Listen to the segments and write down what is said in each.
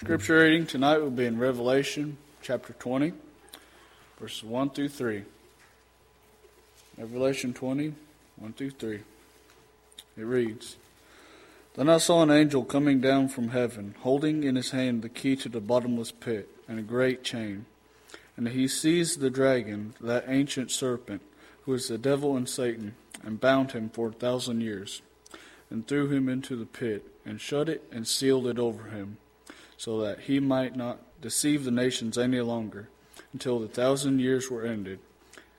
Scripture reading tonight will be in Revelation chapter 20, verses 1 through 3. Revelation 20, 1 through 3. It reads Then I saw an angel coming down from heaven, holding in his hand the key to the bottomless pit and a great chain. And he seized the dragon, that ancient serpent, who is the devil and Satan, and bound him for a thousand years, and threw him into the pit, and shut it and sealed it over him so that he might not deceive the nations any longer until the thousand years were ended.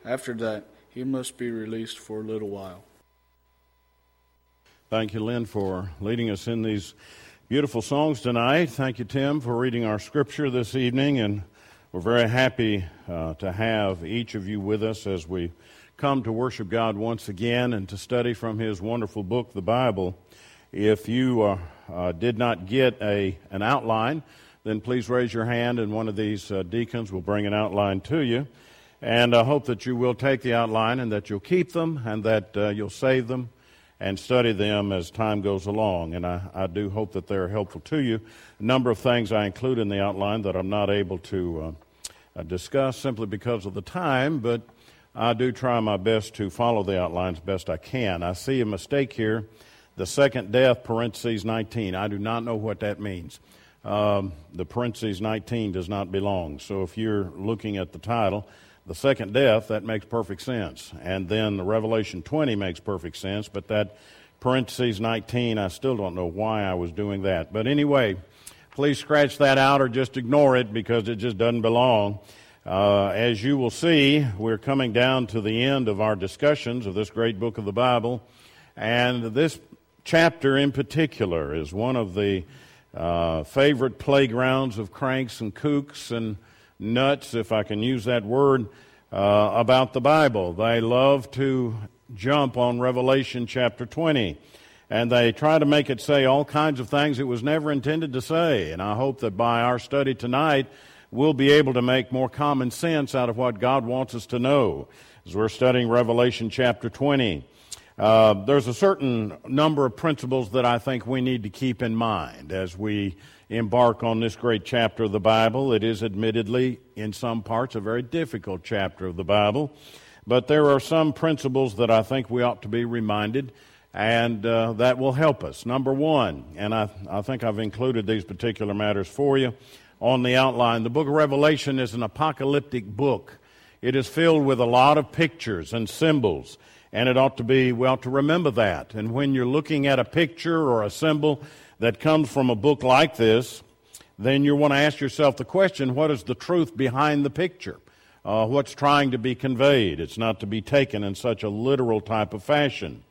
After that, he must be released for a little while. Thank you, Lynn, for leading us in these beautiful songs tonight. Thank you, Tim, for reading our scripture this evening. And we're very happy uh, to have each of you with us as we come to worship God once again and to study from His wonderful book, the Bible. If you uh, uh, did not get a, an outline, then please raise your hand and one of these uh, deacons will bring an outline to you. And I hope that you will take the outline and that you'll keep them and that uh, you'll save them and study them as time goes along. And I, I, do hope that they're helpful to you. A number of things I include in the outline that I'm not able to uh, uh, discuss simply because of the time, but I do try my best to follow the outlines best I can. I see a mistake here the second death, parentheses 19. I do not know what that means. Um, the parentheses 19 does not belong. So if you're looking at the title, the second death, that makes perfect sense. And then the Revelation 20 makes perfect sense, but that parentheses 19, I still don't know why I was doing that. But anyway, please scratch that out or just ignore it because it just doesn't belong. Uh, as you will see, we're coming down to the end of our discussions of this great book of the Bible. And this chapter in particular is one of the uh, favorite playgrounds of cranks and kooks and nuts, if I can use that word, uh, about the Bible. They love to jump on Revelation chapter 20. And they try to make it say all kinds of things it was never intended to say. And I hope that by our study tonight, we'll be able to make more common sense out of what God wants us to know as we're studying Revelation chapter 20. Uh, there's a certain number of principles that I think we need to keep in mind as we embark on this great chapter of the Bible. It is admittedly, in some parts, a very difficult chapter of the Bible, but there are some principles that I think we ought to be reminded, and uh, that will help us. Number one, and I, I think I've included these particular matters for you on the outline. The book of Revelation is an apocalyptic book. It is filled with a lot of pictures and symbols. And it ought to be, we ought to remember that. And when you're looking at a picture or a symbol that comes from a book like this, then you want to ask yourself the question what is the truth behind the picture? Uh, what's trying to be conveyed? It's not to be taken in such a literal type of fashion.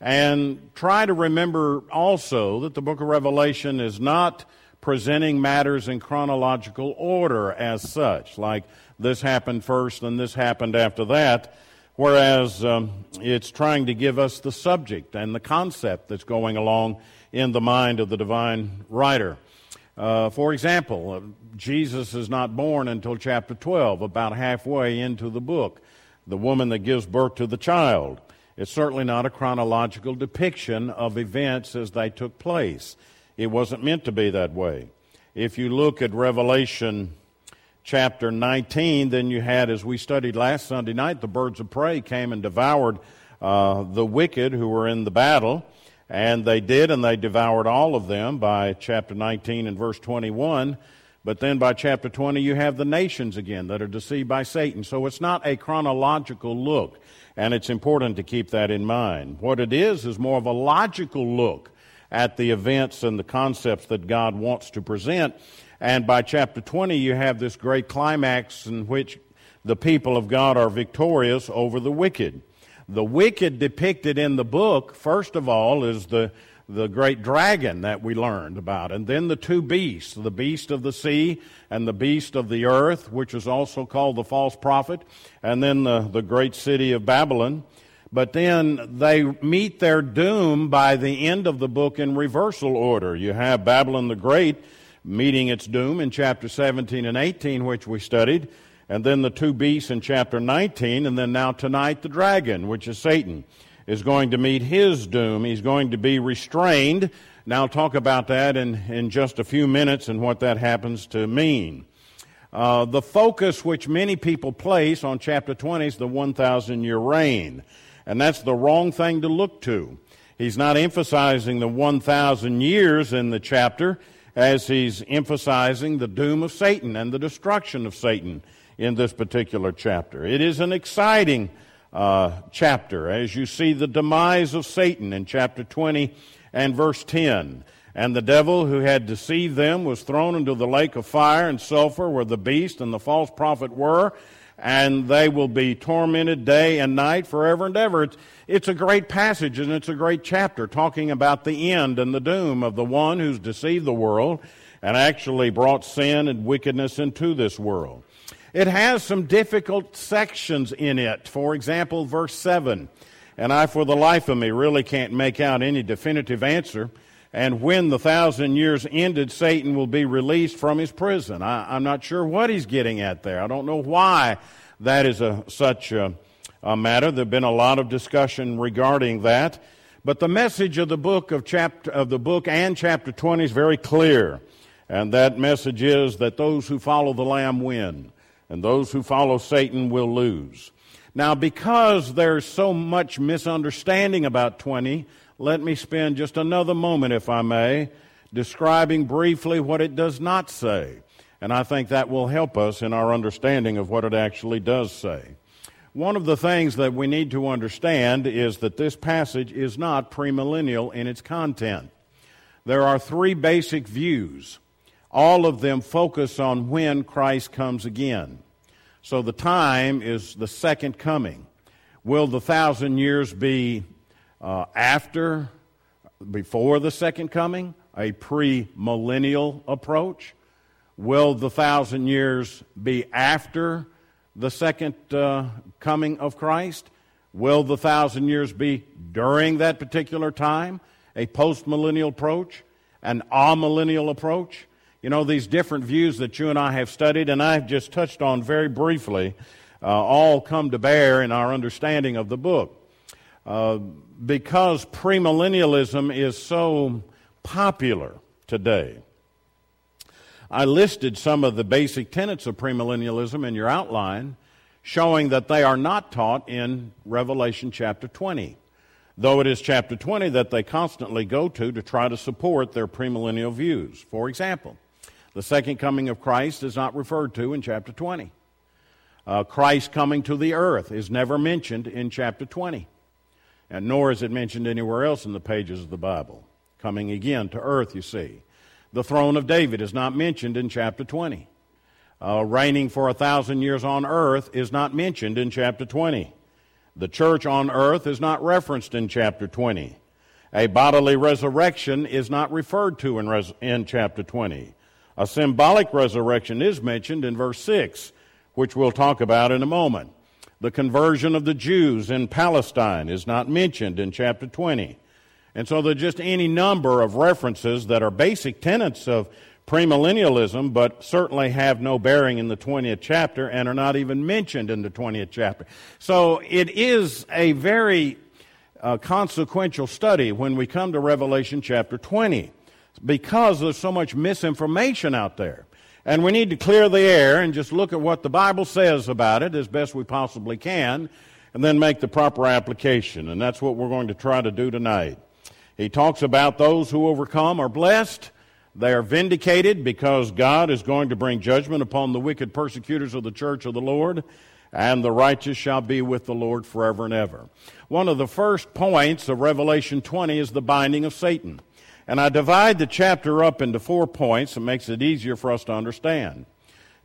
And try to remember also that the book of Revelation is not presenting matters in chronological order as such, like this happened first and this happened after that whereas um, it's trying to give us the subject and the concept that's going along in the mind of the divine writer. Uh, for example, uh, Jesus is not born until chapter 12, about halfway into the book. The woman that gives birth to the child. It's certainly not a chronological depiction of events as they took place. It wasn't meant to be that way. If you look at Revelation chapter 19, then you had, as we studied last Sunday night, the birds of prey came and devoured uh, the wicked who were in the battle. And they did, and they devoured all of them by chapter 19 and verse 21. But then by chapter 20, you have the nations again that are deceived by Satan. So it's not a chronological look, and it's important to keep that in mind. What it is is more of a logical look at the events and the concepts that God wants to present. And by chapter 20, you have this great climax in which the people of God are victorious over the wicked. The wicked depicted in the book, first of all, is the, the great dragon that we learned about, and then the two beasts, the beast of the sea and the beast of the earth, which is also called the false prophet, and then the, the great city of Babylon. But then they meet their doom by the end of the book in reversal order. You have Babylon the Great meeting its doom in chapter 17 and 18, which we studied, and then the two beasts in chapter 19, and then now tonight the dragon, which is Satan, is going to meet his doom. He's going to be restrained Now, I'll talk about that in, in just a few minutes and what that happens to mean. Uh, the focus which many people place on chapter 20 is the 1,000 year reign. And that's the wrong thing to look to. He's not emphasizing the 1,000 years in the chapter as he's emphasizing the doom of Satan and the destruction of Satan in this particular chapter. It is an exciting uh, chapter as you see the demise of Satan in chapter 20 and verse 10. And the devil who had deceived them was thrown into the lake of fire and sulfur where the beast and the false prophet were, and they will be tormented day and night forever and ever. It's, it's a great passage and it's a great chapter talking about the end and the doom of the one who's deceived the world and actually brought sin and wickedness into this world. It has some difficult sections in it. For example, verse 7. And I, for the life of me, really can't make out any definitive answer. And when the thousand years ended, Satan will be released from his prison. I, am not sure what he's getting at there. I don't know why that is a, such a, a matter. There have been a lot of discussion regarding that. But the message of the book of chapter of the book and chapter 20 is very clear. And that message is that those who follow the Lamb win, and those who follow Satan will lose. Now, because there's so much misunderstanding about 20, let me spend just another moment, if I may, describing briefly what it does not say. And I think that will help us in our understanding of what it actually does say. One of the things that we need to understand is that this passage is not premillennial in its content. There are three basic views. All of them focus on when Christ comes again. So the time is the second coming. Will the thousand years be uh, after, before the second coming, a pre-millennial approach? Will the thousand years be after the second uh, coming of Christ? Will the thousand years be during that particular time? A post-millennial approach? An amillennial approach? You know, these different views that you and I have studied, and I've just touched on very briefly, uh, all come to bear in our understanding of the book. Uh, because premillennialism is so popular today. I listed some of the basic tenets of premillennialism in your outline, showing that they are not taught in Revelation chapter 20, though it is chapter 20 that they constantly go to to try to support their premillennial views. For example, the second coming of Christ is not referred to in chapter 20. Uh, Christ coming to the earth is never mentioned in chapter 20 and nor is it mentioned anywhere else in the pages of the Bible. Coming again to earth, you see. The throne of David is not mentioned in chapter 20. Uh, reigning for a thousand years on earth is not mentioned in chapter 20. The church on earth is not referenced in chapter 20. A bodily resurrection is not referred to in, res- in chapter 20. A symbolic resurrection is mentioned in verse 6, which we'll talk about in a moment. The conversion of the Jews in Palestine is not mentioned in chapter 20. And so there are just any number of references that are basic tenets of premillennialism, but certainly have no bearing in the 20th chapter and are not even mentioned in the 20th chapter. So it is a very uh, consequential study when we come to Revelation chapter 20 because there's so much misinformation out there. And we need to clear the air and just look at what the Bible says about it as best we possibly can, and then make the proper application. And that's what we're going to try to do tonight. He talks about those who overcome are blessed. They are vindicated because God is going to bring judgment upon the wicked persecutors of the church of the Lord, and the righteous shall be with the Lord forever and ever. One of the first points of Revelation 20 is the binding of Satan. And I divide the chapter up into four points. It makes it easier for us to understand.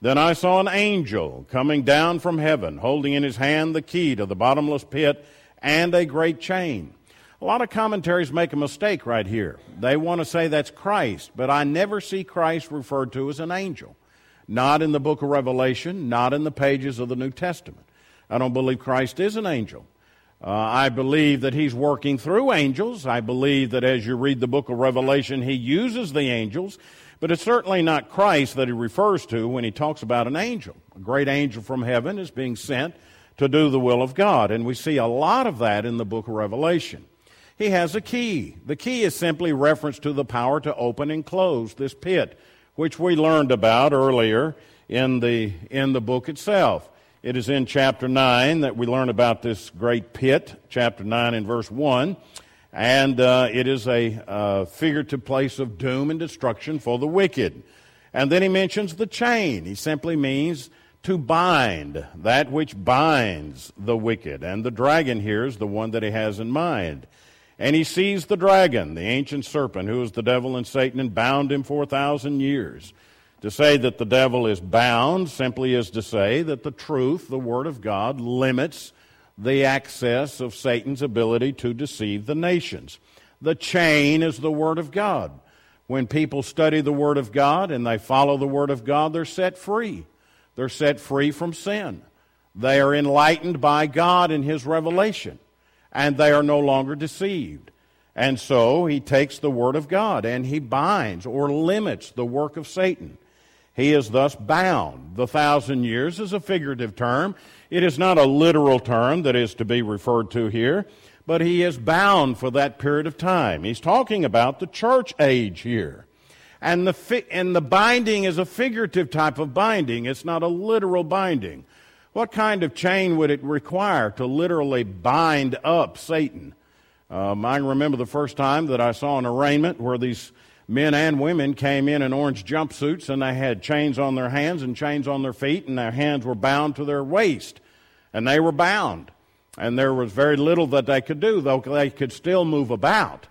Then I saw an angel coming down from heaven, holding in his hand the key to the bottomless pit and a great chain. A lot of commentaries make a mistake right here. They want to say that's Christ, but I never see Christ referred to as an angel. Not in the book of Revelation, not in the pages of the New Testament. I don't believe Christ is an angel. Uh, I believe that he's working through angels. I believe that as you read the book of Revelation, he uses the angels. But it's certainly not Christ that he refers to when he talks about an angel. A great angel from heaven is being sent to do the will of God. And we see a lot of that in the book of Revelation. He has a key. The key is simply reference to the power to open and close this pit, which we learned about earlier in the, in the book itself. It is in chapter 9 that we learn about this great pit, chapter 9 and verse 1. And uh, it is a uh, figurative place of doom and destruction for the wicked. And then he mentions the chain. He simply means to bind, that which binds the wicked. And the dragon here is the one that he has in mind. And he sees the dragon, the ancient serpent, who is the devil and Satan, and bound him for a thousand years. To say that the devil is bound simply is to say that the truth, the Word of God, limits the access of Satan's ability to deceive the nations. The chain is the Word of God. When people study the Word of God and they follow the Word of God, they're set free. They're set free from sin. They are enlightened by God in His revelation, and they are no longer deceived. And so he takes the Word of God and he binds or limits the work of Satan. He is thus bound. The thousand years is a figurative term. It is not a literal term that is to be referred to here, but he is bound for that period of time. He's talking about the church age here. And the, fi- and the binding is a figurative type of binding. It's not a literal binding. What kind of chain would it require to literally bind up Satan? Um, I remember the first time that I saw an arraignment where these men and women came in in orange jumpsuits and they had chains on their hands and chains on their feet and their hands were bound to their waist and they were bound. And there was very little that they could do though they could still move about.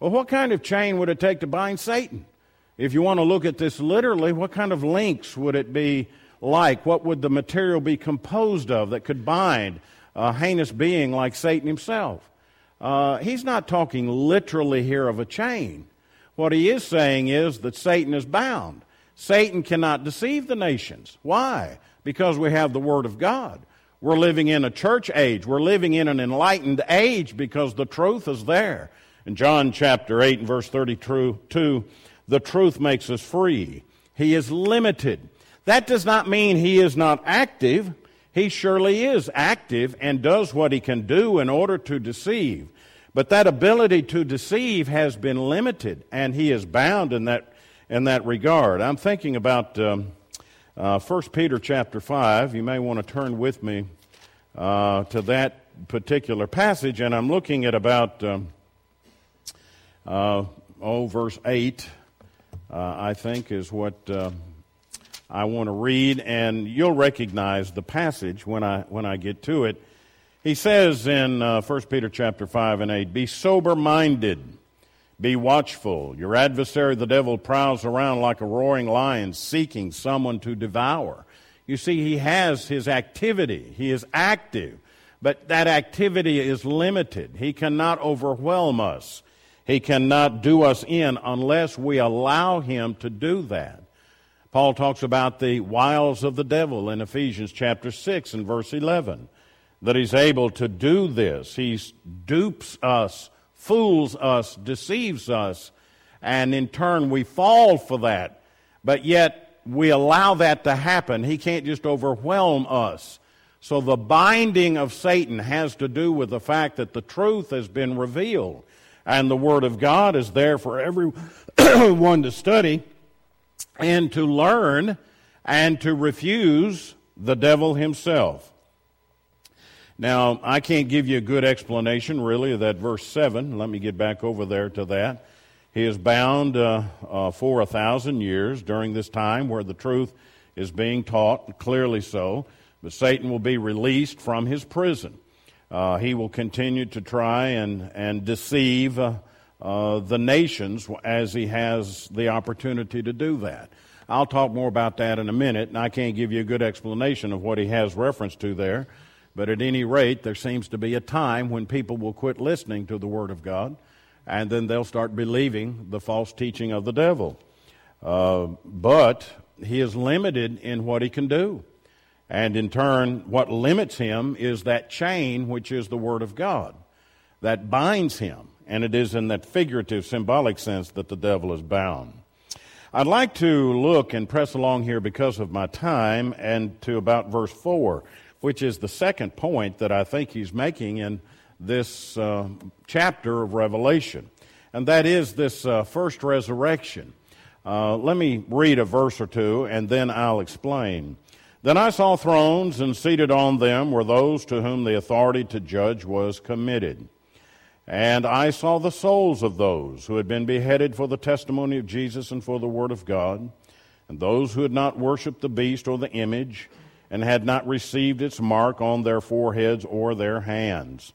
Well what kind of chain would it take to bind satan? If you want to look at this literally what kind of links would it be like? What would the material be composed of that could bind a heinous being like satan himself? Uh, he's not talking literally here of a chain what he is saying is that Satan is bound. Satan cannot deceive the nations. Why? Because we have the Word of God. We're living in a church age. We're living in an enlightened age because the truth is there. In John chapter 8 and verse 32, the truth makes us free. He is limited. That does not mean he is not active. He surely is active and does what he can do in order to deceive. But that ability to deceive has been limited, and he is bound in that, in that regard. I'm thinking about um, uh, 1 Peter chapter 5. You may want to turn with me uh, to that particular passage, and I'm looking at about, um, uh, oh, verse 8, uh, I think, is what uh, I want to read, and you'll recognize the passage when I, when I get to it. He says in uh, 1 Peter chapter 5 and 8, Be sober minded, be watchful. Your adversary, the devil, prowls around like a roaring lion seeking someone to devour. You see, he has his activity, he is active, but that activity is limited. He cannot overwhelm us, he cannot do us in unless we allow him to do that. Paul talks about the wiles of the devil in Ephesians chapter 6 and verse 11 that he's able to do this. He dupes us, fools us, deceives us, and in turn we fall for that. But yet we allow that to happen. He can't just overwhelm us. So the binding of Satan has to do with the fact that the truth has been revealed and the Word of God is there for everyone to study and to learn and to refuse the devil himself. Now, I can't give you a good explanation, really, of that verse 7. Let me get back over there to that. He is bound uh, uh, for a thousand years during this time where the truth is being taught, clearly so. But Satan will be released from his prison. Uh, he will continue to try and, and deceive uh, uh, the nations as he has the opportunity to do that. I'll talk more about that in a minute, and I can't give you a good explanation of what he has reference to there. But at any rate, there seems to be a time when people will quit listening to the Word of God, and then they'll start believing the false teaching of the devil. Uh, but he is limited in what he can do. And in turn, what limits him is that chain which is the Word of God that binds him. And it is in that figurative, symbolic sense that the devil is bound. I'd like to look and press along here because of my time and to about verse 4 which is the second point that I think he's making in this uh, chapter of Revelation, and that is this uh, first resurrection. Uh, let me read a verse or two, and then I'll explain. Then I saw thrones, and seated on them were those to whom the authority to judge was committed. And I saw the souls of those who had been beheaded for the testimony of Jesus and for the word of God, and those who had not worshipped the beast or the image, and had not received its mark on their foreheads or their hands.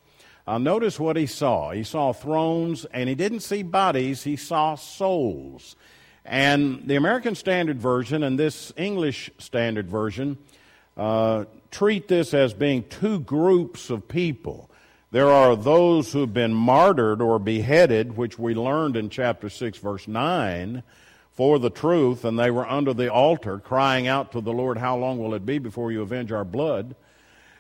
Uh, notice what he saw. He saw thrones, and he didn't see bodies, he saw souls. And the American Standard Version and this English Standard Version uh, treat this as being two groups of people. There are those who have been martyred or beheaded, which we learned in chapter 6, verse 9, for the truth, and they were under the altar crying out to the Lord, How long will it be before you avenge our blood?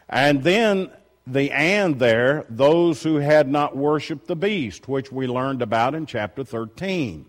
And then the and there, those who had not worshiped the beast, which we learned about in chapter 13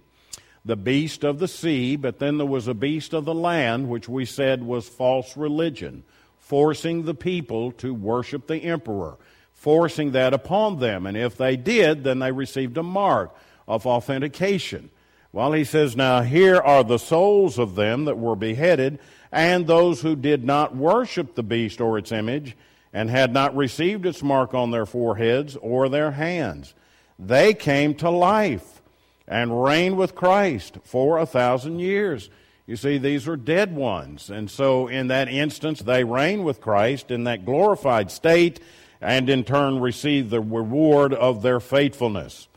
the beast of the sea, but then there was a beast of the land, which we said was false religion, forcing the people to worship the emperor, forcing that upon them. And if they did, then they received a mark of authentication. Well, he says, Now here are the souls of them that were beheaded, and those who did not worship the beast or its image, and had not received its mark on their foreheads or their hands. They came to life and reign with Christ for a thousand years. You see, these are dead ones. And so, in that instance, they reign with Christ in that glorified state and in turn receive the reward of their faithfulness.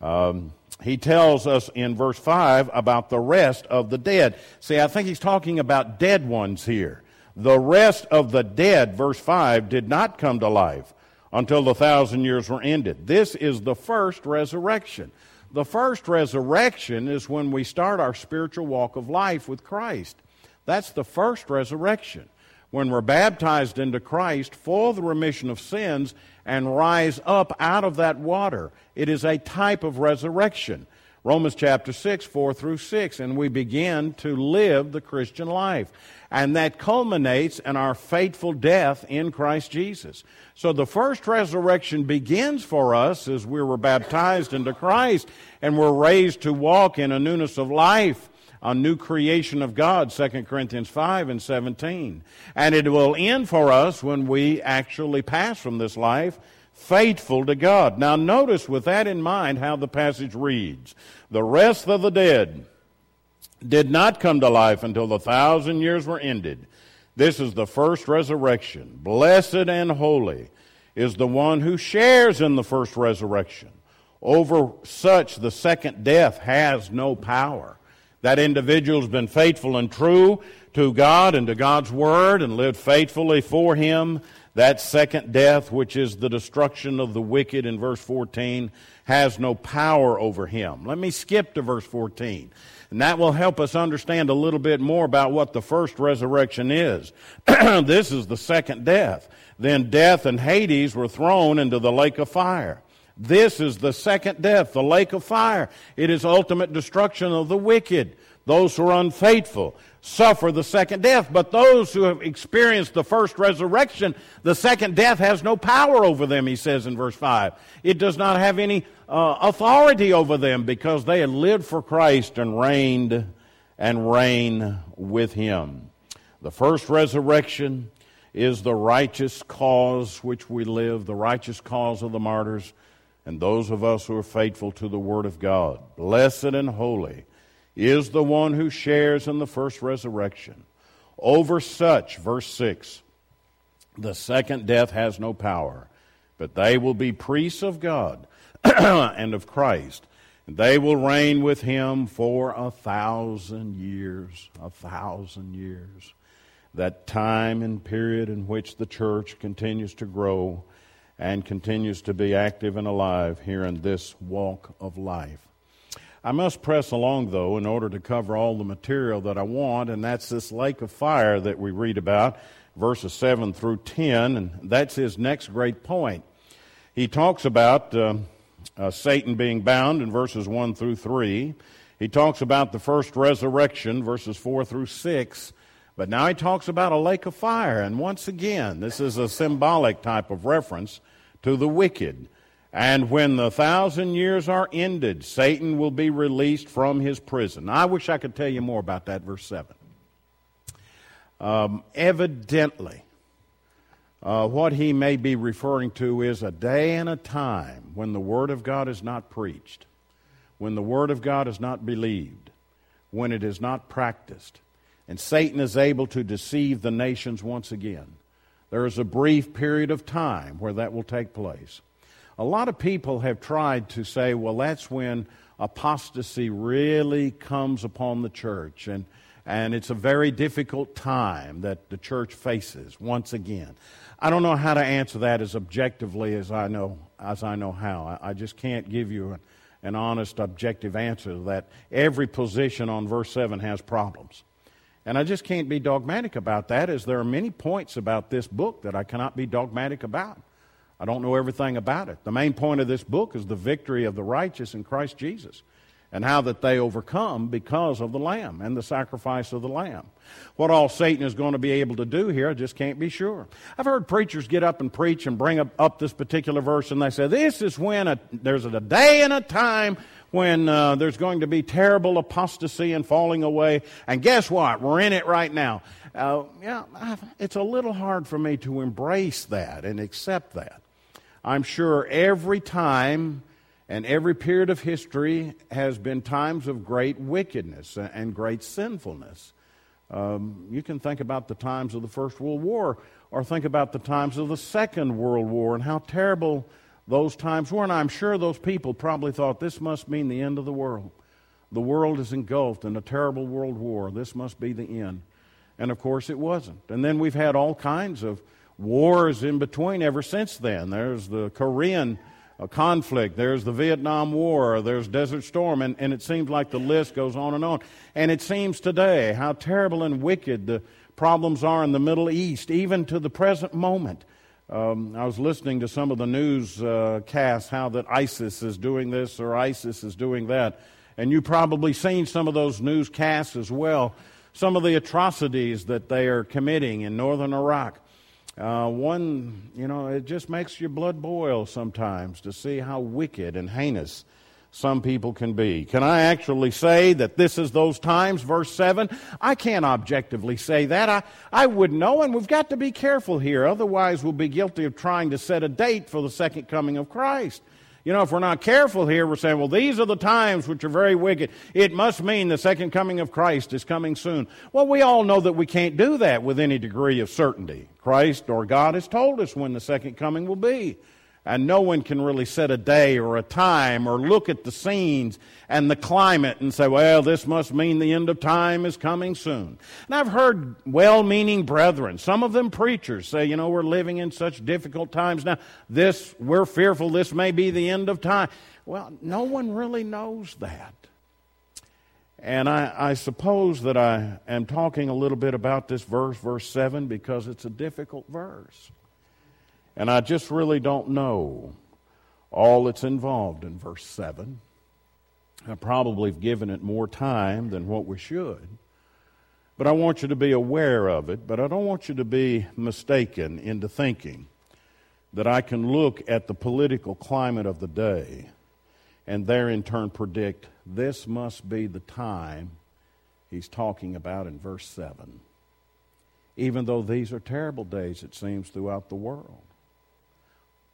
Um, he tells us in verse 5 about the rest of the dead. See, I think he's talking about dead ones here. The rest of the dead, verse 5, did not come to life until the thousand years were ended. This is the first resurrection. The first resurrection is when we start our spiritual walk of life with Christ. That's the first resurrection. When we're baptized into Christ for the remission of sins and rise up out of that water. It is a type of resurrection. Romans chapter 6, 4 through 6, and we begin to live the Christian life. And that culminates in our faithful death in Christ Jesus. So the first resurrection begins for us as we were baptized into Christ and we're raised to walk in a newness of life a new creation of God, 2 Corinthians 5 and 17. And it will end for us when we actually pass from this life faithful to God. Now, notice with that in mind how the passage reads The rest of the dead did not come to life until the thousand years were ended. This is the first resurrection. Blessed and holy is the one who shares in the first resurrection. Over such, the second death has no power. That individual's been faithful and true to God and to God's Word and lived faithfully for Him that second death, which is the destruction of the wicked in verse 14, has no power over him. Let me skip to verse 14. And that will help us understand a little bit more about what the first resurrection is. this is the second death. Then death and Hades were thrown into the lake of fire. This is the second death, the lake of fire. It is ultimate destruction of the wicked, those who are unfaithful, suffer the second death. But those who have experienced the first resurrection, the second death has no power over them, he says in verse 5. It does not have any uh, authority over them because they had lived for Christ and reigned and reign with him. The first resurrection is the righteous cause which we live, the righteous cause of the martyrs, and those of us who are faithful to the Word of God. Blessed and holy is the one who shares in the first resurrection. Over such, verse 6, the second death has no power, but they will be priests of God and of Christ. And They will reign with him for a thousand years. A thousand years. That time and period in which the church continues to grow and continues to be active and alive here in this walk of life. I must press along, though, in order to cover all the material that I want, and that's this lake of fire that we read about, verses 7 through 10, and that's his next great point. He talks about uh, uh, Satan being bound in verses 1 through 3. He talks about the first resurrection, verses 4 through 6. But now he talks about a lake of fire, and once again, this is a symbolic type of reference to the wicked And when the thousand years are ended, Satan will be released from his prison. I wish I could tell you more about that, verse 7. Um, evidently, uh, what he may be referring to is a day and a time when the Word of God is not preached, when the Word of God is not believed, when it is not practiced, and Satan is able to deceive the nations once again. There is a brief period of time where that will take place. A lot of people have tried to say, well, that's when apostasy really comes upon the church, and, and it's a very difficult time that the church faces once again. I don't know how to answer that as objectively as I know, as I know how. I, I just can't give you an, an honest, objective answer to that. Every position on verse 7 has problems. And I just can't be dogmatic about that, as there are many points about this book that I cannot be dogmatic about. I don't know everything about it. The main point of this book is the victory of the righteous in Christ Jesus and how that they overcome because of the Lamb and the sacrifice of the Lamb. What all Satan is going to be able to do here, I just can't be sure. I've heard preachers get up and preach and bring up, up this particular verse, and they say, This is when a, there's a day and a time when uh, there's going to be terrible apostasy and falling away. And guess what? We're in it right now. Uh, yeah, it's a little hard for me to embrace that and accept that. I'm sure every time and every period of history has been times of great wickedness and great sinfulness. Um, you can think about the times of the First World War or think about the times of the Second World War and how terrible those times were. And I'm sure those people probably thought this must mean the end of the world. The world is engulfed in a terrible world war. This must be the end. And of course, it wasn't. And then we've had all kinds of wars in between ever since then. There's the Korean uh, conflict, there's the Vietnam War, there's Desert Storm, and, and it seems like the list goes on and on. And it seems today how terrible and wicked the problems are in the Middle East, even to the present moment. Um, I was listening to some of the news uh, casts how that ISIS is doing this or ISIS is doing that. And you've probably seen some of those newscasts as well. Some of the atrocities that they are committing in northern Iraq. Uh, one, you know, it just makes your blood boil sometimes to see how wicked and heinous some people can be. Can I actually say that this is those times, verse 7? I can't objectively say that. I, I would know, and we've got to be careful here. Otherwise, we'll be guilty of trying to set a date for the second coming of Christ. You know, if we're not careful here, we're saying, well, these are the times which are very wicked. It must mean the second coming of Christ is coming soon. Well, we all know that we can't do that with any degree of certainty. Christ or God has told us when the second coming will be. And no one can really set a day or a time or look at the scenes and the climate and say, well, this must mean the end of time is coming soon. And I've heard well meaning brethren, some of them preachers, say, you know, we're living in such difficult times now. This, we're fearful this may be the end of time. Well, no one really knows that. And I, I suppose that I am talking a little bit about this verse, verse 7, because it's a difficult verse. And I just really don't know all that's involved in verse 7. I probably have given it more time than what we should. But I want you to be aware of it, but I don't want you to be mistaken into thinking that I can look at the political climate of the day and there in turn predict this must be the time he's talking about in verse 7. Even though these are terrible days, it seems, throughout the world.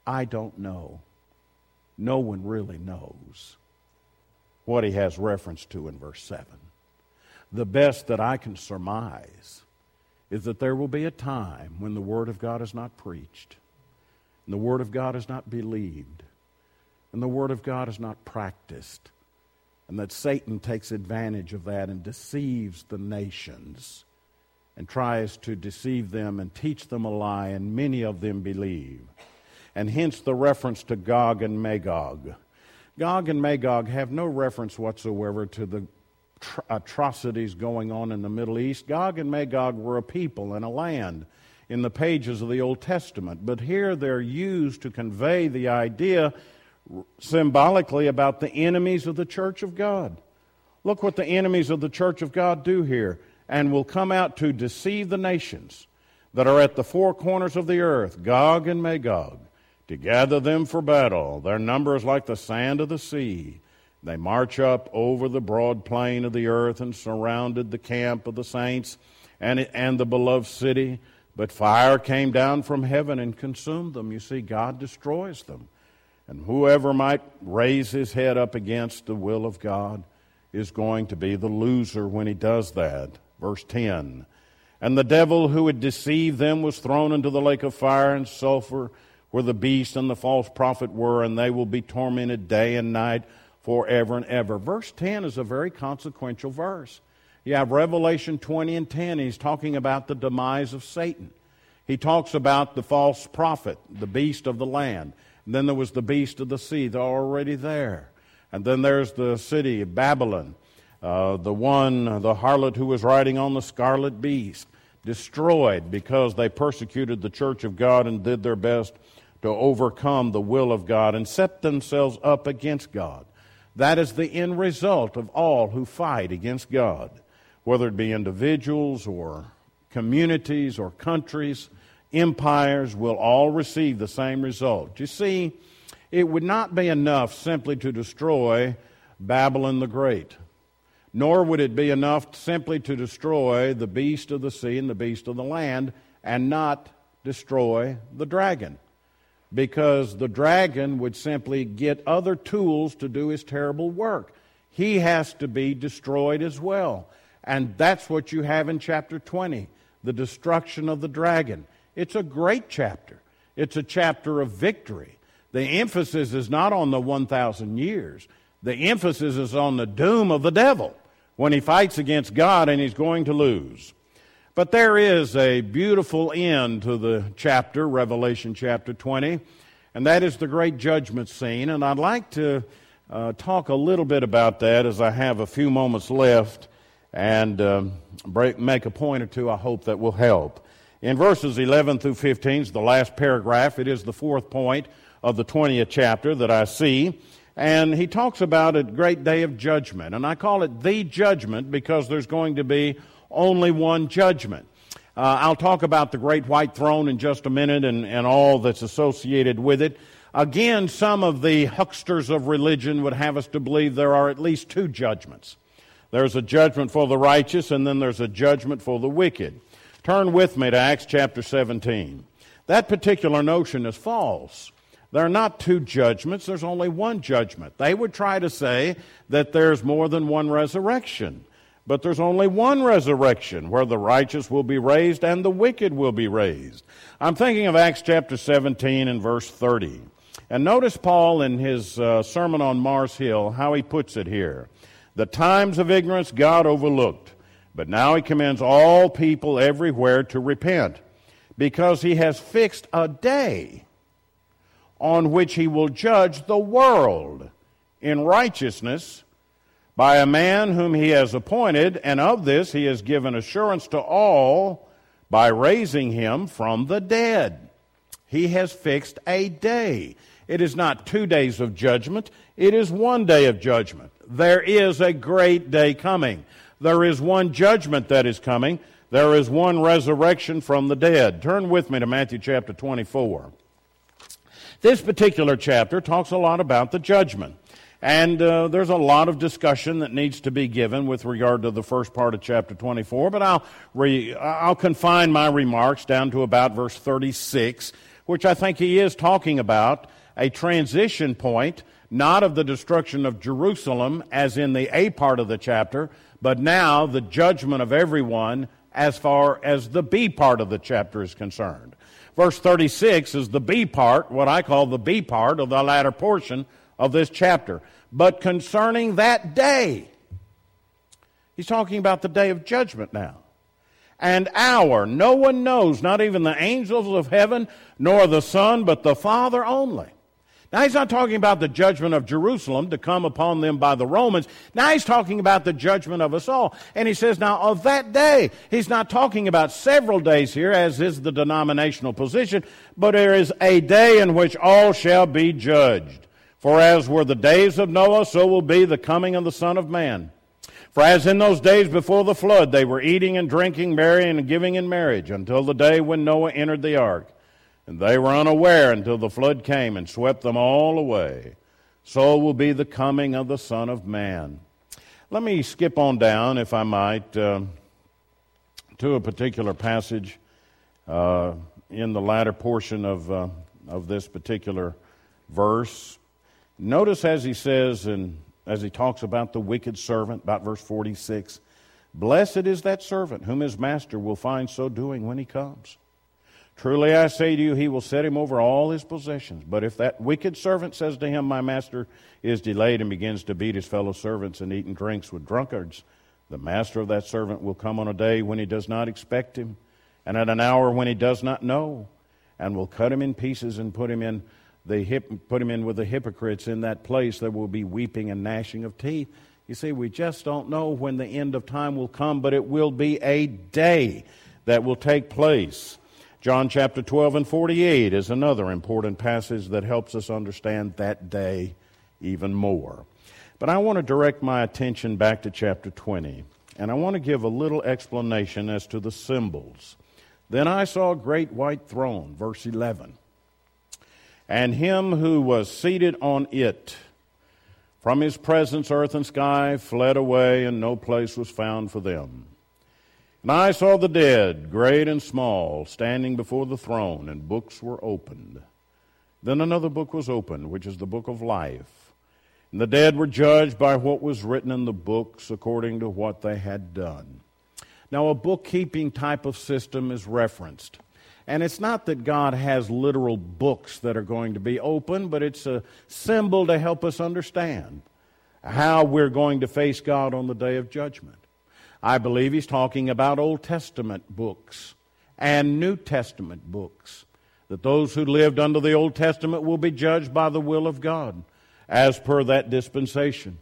I don't know. No one really knows what he has reference to in verse 7. The best that I can surmise is that there will be a time when the Word of God is not preached, and the Word of God is not believed, and the Word of God is not practiced, and that Satan takes advantage of that and deceives the nations and tries to deceive them and teach them a lie, and many of them believe and hence the reference to Gog and Magog. Gog and Magog have no reference whatsoever to the tr- atrocities going on in the Middle East. Gog and Magog were a people and a land in the pages of the Old Testament, but here they're used to convey the idea symbolically about the enemies of the church of God. Look what the enemies of the church of God do here, and will come out to deceive the nations that are at the four corners of the earth, Gog and Magog to gather them for battle. Their number is like the sand of the sea. They march up over the broad plain of the earth and surrounded the camp of the saints and, and the beloved city. But fire came down from heaven and consumed them. You see, God destroys them. And whoever might raise his head up against the will of God is going to be the loser when he does that. Verse 10 And the devil who had deceived them was thrown into the lake of fire and sulfur where the beast and the false prophet were, and they will be tormented day and night forever and ever. Verse 10 is a very consequential verse. You have Revelation 20 and 10, he's talking about the demise of Satan. He talks about the false prophet, the beast of the land. And then there was the beast of the sea, they're already there. And then there's the city Babylon, uh, the one, the harlot who was riding on the scarlet beast, destroyed because they persecuted the church of God and did their best to overcome the will of God and set themselves up against God. That is the end result of all who fight against God, whether it be individuals or communities or countries, empires will all receive the same result. You see, it would not be enough simply to destroy Babylon the Great, nor would it be enough simply to destroy the beast of the sea and the beast of the land and not destroy the dragon because the dragon would simply get other tools to do his terrible work. He has to be destroyed as well. And that's what you have in chapter 20 the destruction of the dragon. It's a great chapter, it's a chapter of victory. The emphasis is not on the 1,000 years, the emphasis is on the doom of the devil when he fights against God and he's going to lose. But there is a beautiful end to the chapter, Revelation chapter 20, and that is the great judgment scene. And I'd like to uh, talk a little bit about that as I have a few moments left and um, break, make a point or two I hope that will help. In verses 11 through 15 is the last paragraph. It is the fourth point of the 20th chapter that I see. And he talks about a great day of judgment. And I call it the judgment because there's going to be only one judgment. Uh, I'll talk about the great white throne in just a minute and, and all that's associated with it. Again, some of the hucksters of religion would have us to believe there are at least two judgments. There's a judgment for the righteous, and then there's a judgment for the wicked. Turn with me to Acts chapter 17. That particular notion is false. There are not two judgments, there's only one judgment. They would try to say that there's more than one resurrection. But there's only one resurrection where the righteous will be raised and the wicked will be raised. I'm thinking of Acts chapter 17 and verse 30. And notice Paul in his uh, sermon on Mars Hill, how he puts it here. The times of ignorance God overlooked, but now he commends all people everywhere to repent, because he has fixed a day on which he will judge the world in righteousness by a man whom he has appointed, and of this he has given assurance to all by raising him from the dead. He has fixed a day. It is not two days of judgment, it is one day of judgment. There is a great day coming. There is one judgment that is coming. There is one resurrection from the dead. Turn with me to Matthew chapter 24. This particular chapter talks a lot about the judgment. And uh, there's a lot of discussion that needs to be given with regard to the first part of chapter 24, but I'll, re- I'll confine my remarks down to about verse 36, which I think he is talking about a transition point, not of the destruction of Jerusalem as in the A part of the chapter, but now the judgment of everyone as far as the B part of the chapter is concerned. Verse 36 is the B part, what I call the B part of the latter portion of this chapter. But concerning that day, he's talking about the day of judgment now. And hour, no one knows, not even the angels of heaven, nor the Son, but the Father only. Now he's not talking about the judgment of Jerusalem to come upon them by the Romans. Now he's talking about the judgment of us all. And he says, now of that day, he's not talking about several days here, as is the denominational position, but there is a day in which all shall be judged. For as were the days of Noah, so will be the coming of the Son of Man. For as in those days before the flood, they were eating and drinking, marrying and giving in marriage, until the day when Noah entered the ark. And they were unaware until the flood came and swept them all away. So will be the coming of the Son of Man. Let me skip on down, if I might, uh, to a particular passage uh, in the latter portion of, uh, of this particular verse. Notice as he says, and as he talks about the wicked servant, about verse 46 Blessed is that servant whom his master will find so doing when he comes. Truly I say to you, he will set him over all his possessions. But if that wicked servant says to him, My master is delayed, and begins to beat his fellow servants and eat and drinks with drunkards, the master of that servant will come on a day when he does not expect him, and at an hour when he does not know, and will cut him in pieces and put him in the hip, put him in with the hypocrites. In that place there will be weeping and gnashing of teeth. You see, we just don't know when the end of time will come, but it will be a day that will take place. John chapter 12 and 48 is another important passage that helps us understand that day even more. But I want to direct my attention back to chapter 20, and I want to give a little explanation as to the symbols. Then I saw a great white throne, verse 11, and him who was seated on it. From his presence, earth and sky fled away, and no place was found for them. And I saw the dead, great and small, standing before the throne, and books were opened. Then another book was opened, which is the book of life. And the dead were judged by what was written in the books according to what they had done. Now, a bookkeeping type of system is referenced. And it's not that God has literal books that are going to be open, but it's a symbol to help us understand how we're going to face God on the day of judgment. I believe he's talking about Old Testament books and New Testament books. That those who lived under the Old Testament will be judged by the will of God as per that dispensation.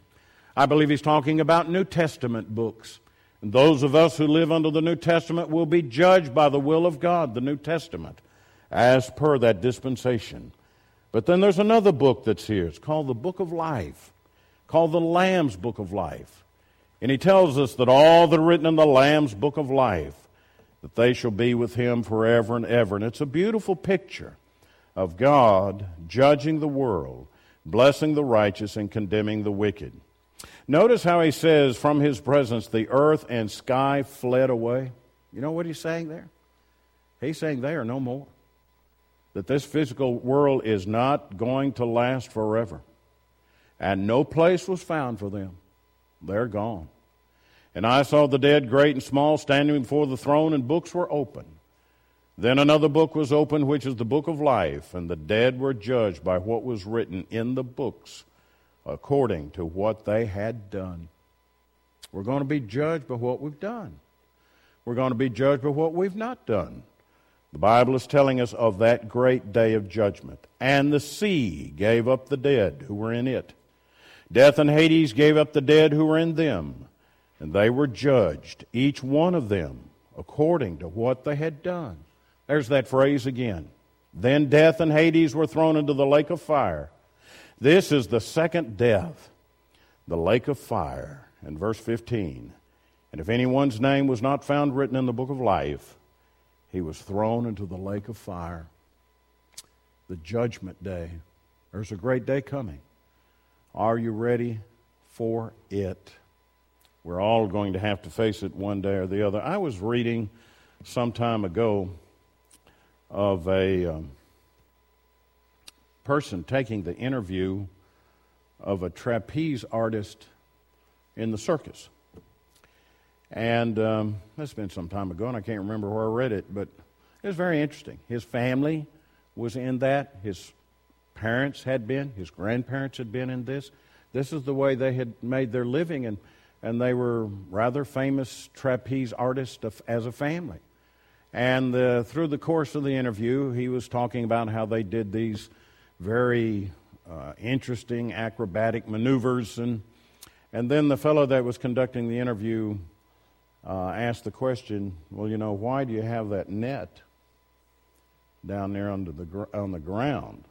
I believe he's talking about New Testament books. And those of us who live under the New Testament will be judged by the will of God, the New Testament, as per that dispensation. But then there's another book that's here. It's called the Book of Life, called the Lamb's Book of Life. And he tells us that all that are written in the Lamb's book of life, that they shall be with him forever and ever. And it's a beautiful picture of God judging the world, blessing the righteous, and condemning the wicked. Notice how he says, From his presence the earth and sky fled away. You know what he's saying there? He's saying they are no more. That this physical world is not going to last forever. And no place was found for them. They're gone. And I saw the dead, great and small, standing before the throne, and books were open. Then another book was opened, which is the book of life, and the dead were judged by what was written in the books according to what they had done. We're going to be judged by what we've done. We're going to be judged by what we've not done. The Bible is telling us of that great day of judgment. And the sea gave up the dead who were in it Death and Hades gave up the dead who were in them, and they were judged, each one of them, according to what they had done. There's that phrase again. Then death and Hades were thrown into the lake of fire. This is the second death, the lake of fire. In verse 15, and if anyone's name was not found written in the book of life, he was thrown into the lake of fire. The judgment day. There's a great day coming. Are you ready for it? We're all going to have to face it one day or the other. I was reading some time ago of a um, person taking the interview of a trapeze artist in the circus. And um, that's been some time ago, and I can't remember where I read it, but it was very interesting. His family was in that. His parents had been, his grandparents had been in this. This is the way they had made their living, and, and they were rather famous trapeze artists as a family. And uh, through the course of the interview, he was talking about how they did these very uh, interesting acrobatic maneuvers. And, and then the fellow that was conducting the interview uh, asked the question, Well, you know, why do you have that net down there under the gr- on the ground?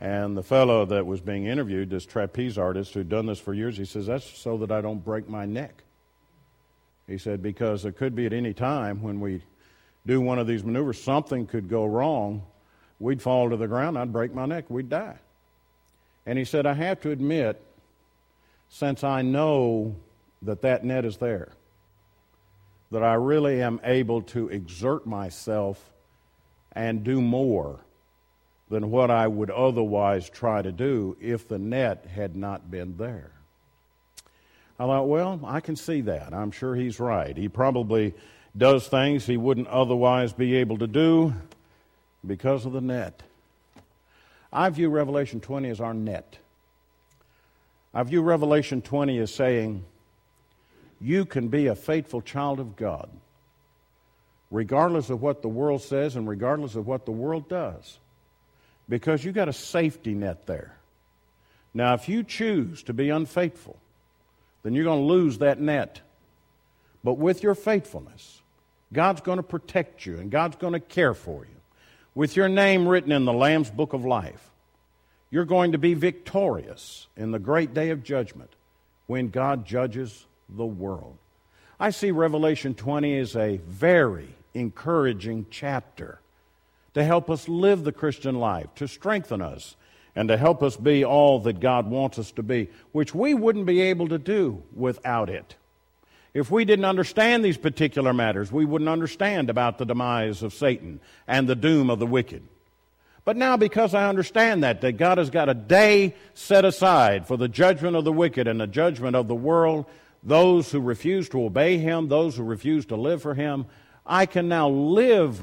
And the fellow that was being interviewed, this trapeze artist who'd done this for years, he says, That's so that I don't break my neck. He said, Because it could be at any time when we do one of these maneuvers, something could go wrong. We'd fall to the ground, I'd break my neck, we'd die. And he said, I have to admit, since I know that that net is there, that I really am able to exert myself and do more than what I would otherwise try to do if the net had not been there. I thought, well, I can see that. I'm sure he's right. He probably does things he wouldn't otherwise be able to do because of the net. I view Revelation 20 as our net. I view Revelation 20 as saying, you can be a faithful child of God, regardless of what the world says and regardless of what the world does, because you got a safety net there. Now, if you choose to be unfaithful, then you're going to lose that net. But with your faithfulness, God's going to protect you and God's going to care for you. With your name written in the Lamb's book of life, you're going to be victorious in the great day of judgment when God judges the world. I see Revelation 20 as a very encouraging chapter to help us live the Christian life, to strengthen us, and to help us be all that God wants us to be, which we wouldn't be able to do without it. If we didn't understand these particular matters, we wouldn't understand about the demise of Satan and the doom of the wicked. But now, because I understand that, that God has got a day set aside for the judgment of the wicked and the judgment of the world, those who refuse to obey Him, those who refuse to live for Him, I can now live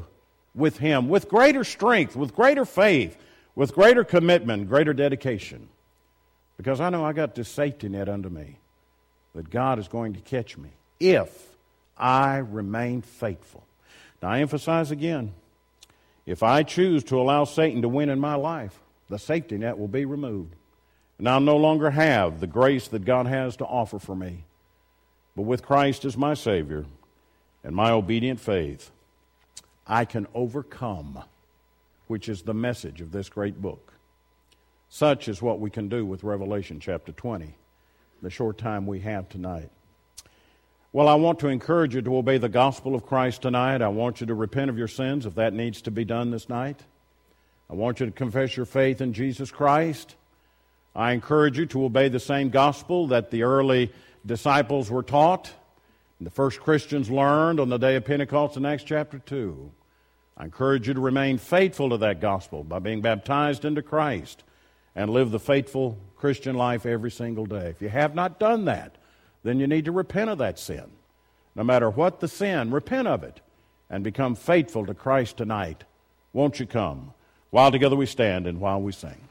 with Him with greater strength, with greater faith, with greater commitment, greater dedication. Because I know I got this safety net under me that God is going to catch me if I remain faithful. Now, I emphasize again if I choose to allow Satan to win in my life, the safety net will be removed. And I'll no longer have the grace that God has to offer for me. But with Christ as my Savior and my obedient faith, I can overcome, which is the message of this great book. Such is what we can do with Revelation chapter 20, the short time we have tonight. Well, I want to encourage you to obey the gospel of Christ tonight. I want you to repent of your sins if that needs to be done this night. I want you to confess your faith in Jesus Christ. I encourage you to obey the same gospel that the early disciples were taught, the first Christians learned on the day of Pentecost in Acts chapter 2. I encourage you to remain faithful to that gospel by being baptized into Christ and live the faithful Christian life every single day. If you have not done that, then you need to repent of that sin. No matter what the sin, repent of it and become faithful to Christ tonight. Won't you come? While together we stand and while we sing.